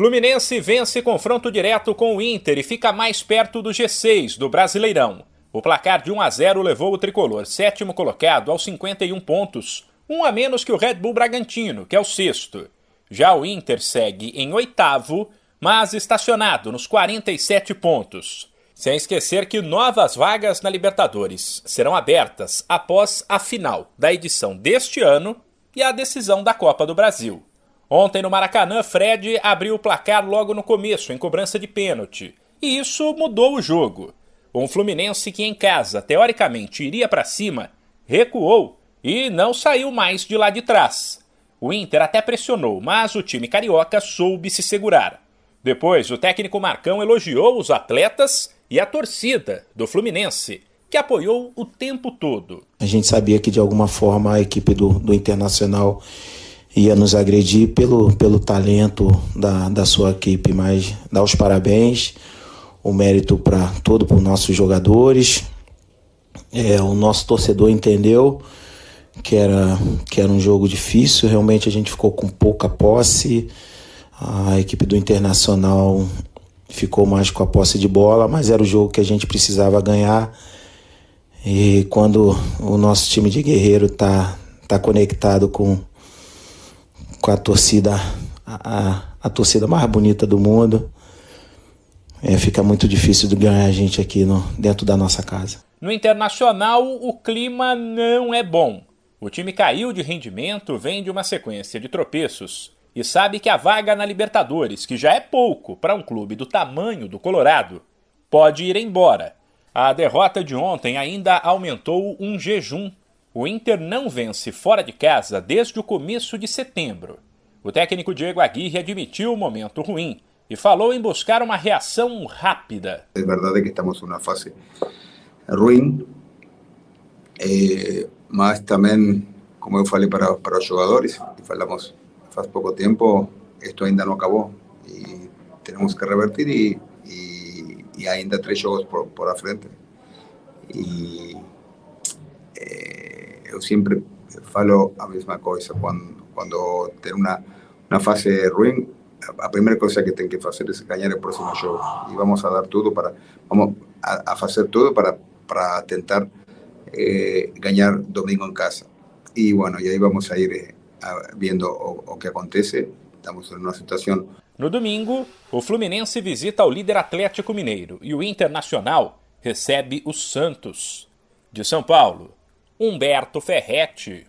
Fluminense vence confronto direto com o Inter e fica mais perto do G6 do Brasileirão. O placar de 1 a 0 levou o tricolor, sétimo colocado, aos 51 pontos, um a menos que o Red Bull Bragantino, que é o sexto. Já o Inter segue em oitavo, mas estacionado nos 47 pontos. Sem esquecer que novas vagas na Libertadores serão abertas após a final da edição deste ano e a decisão da Copa do Brasil. Ontem no Maracanã, Fred abriu o placar logo no começo, em cobrança de pênalti. E isso mudou o jogo. Um Fluminense que em casa, teoricamente, iria para cima, recuou e não saiu mais de lá de trás. O Inter até pressionou, mas o time carioca soube se segurar. Depois, o técnico Marcão elogiou os atletas e a torcida do Fluminense, que apoiou o tempo todo. A gente sabia que de alguma forma a equipe do, do Internacional ia nos agredir pelo, pelo talento da, da sua equipe, mas dar os parabéns, o mérito para todo para os nossos jogadores. É, o nosso torcedor entendeu que era, que era um jogo difícil, realmente a gente ficou com pouca posse. A equipe do Internacional ficou mais com a posse de bola, mas era o jogo que a gente precisava ganhar. E quando o nosso time de guerreiro tá, tá conectado com, com a torcida, a, a torcida mais bonita do mundo, é, fica muito difícil de ganhar a gente aqui no, dentro da nossa casa. No Internacional, o clima não é bom. O time caiu de rendimento, vem de uma sequência de tropeços e sabe que a vaga na Libertadores, que já é pouco para um clube do tamanho do Colorado, pode ir embora. A derrota de ontem ainda aumentou um jejum o Inter não vence fora de casa desde o começo de setembro. O técnico Diego Aguirre admitiu o momento ruim e falou em buscar uma reação rápida. É verdade que estamos numa fase ruim, eh, mas também, como eu falei para, para os jogadores, falamos faz pouco tempo, isto ainda não acabou e temos que revertir e, e, e ainda três jogos por, por a frente. E eu sempre falo a mesma coisa. Quando, quando tem uma, uma fase ruim, a primeira coisa que tem que fazer é ganhar o próximo jogo. E vamos a dar tudo para, vamos a, a fazer tudo para, para tentar eh, ganhar domingo em casa. E, bueno, e aí vamos a ir eh, vendo o, o que acontece. Estamos em uma situação no domingo, o Fluminense visita o líder Atlético Mineiro e o Internacional recebe o Santos. De São Paulo, Humberto Ferretti.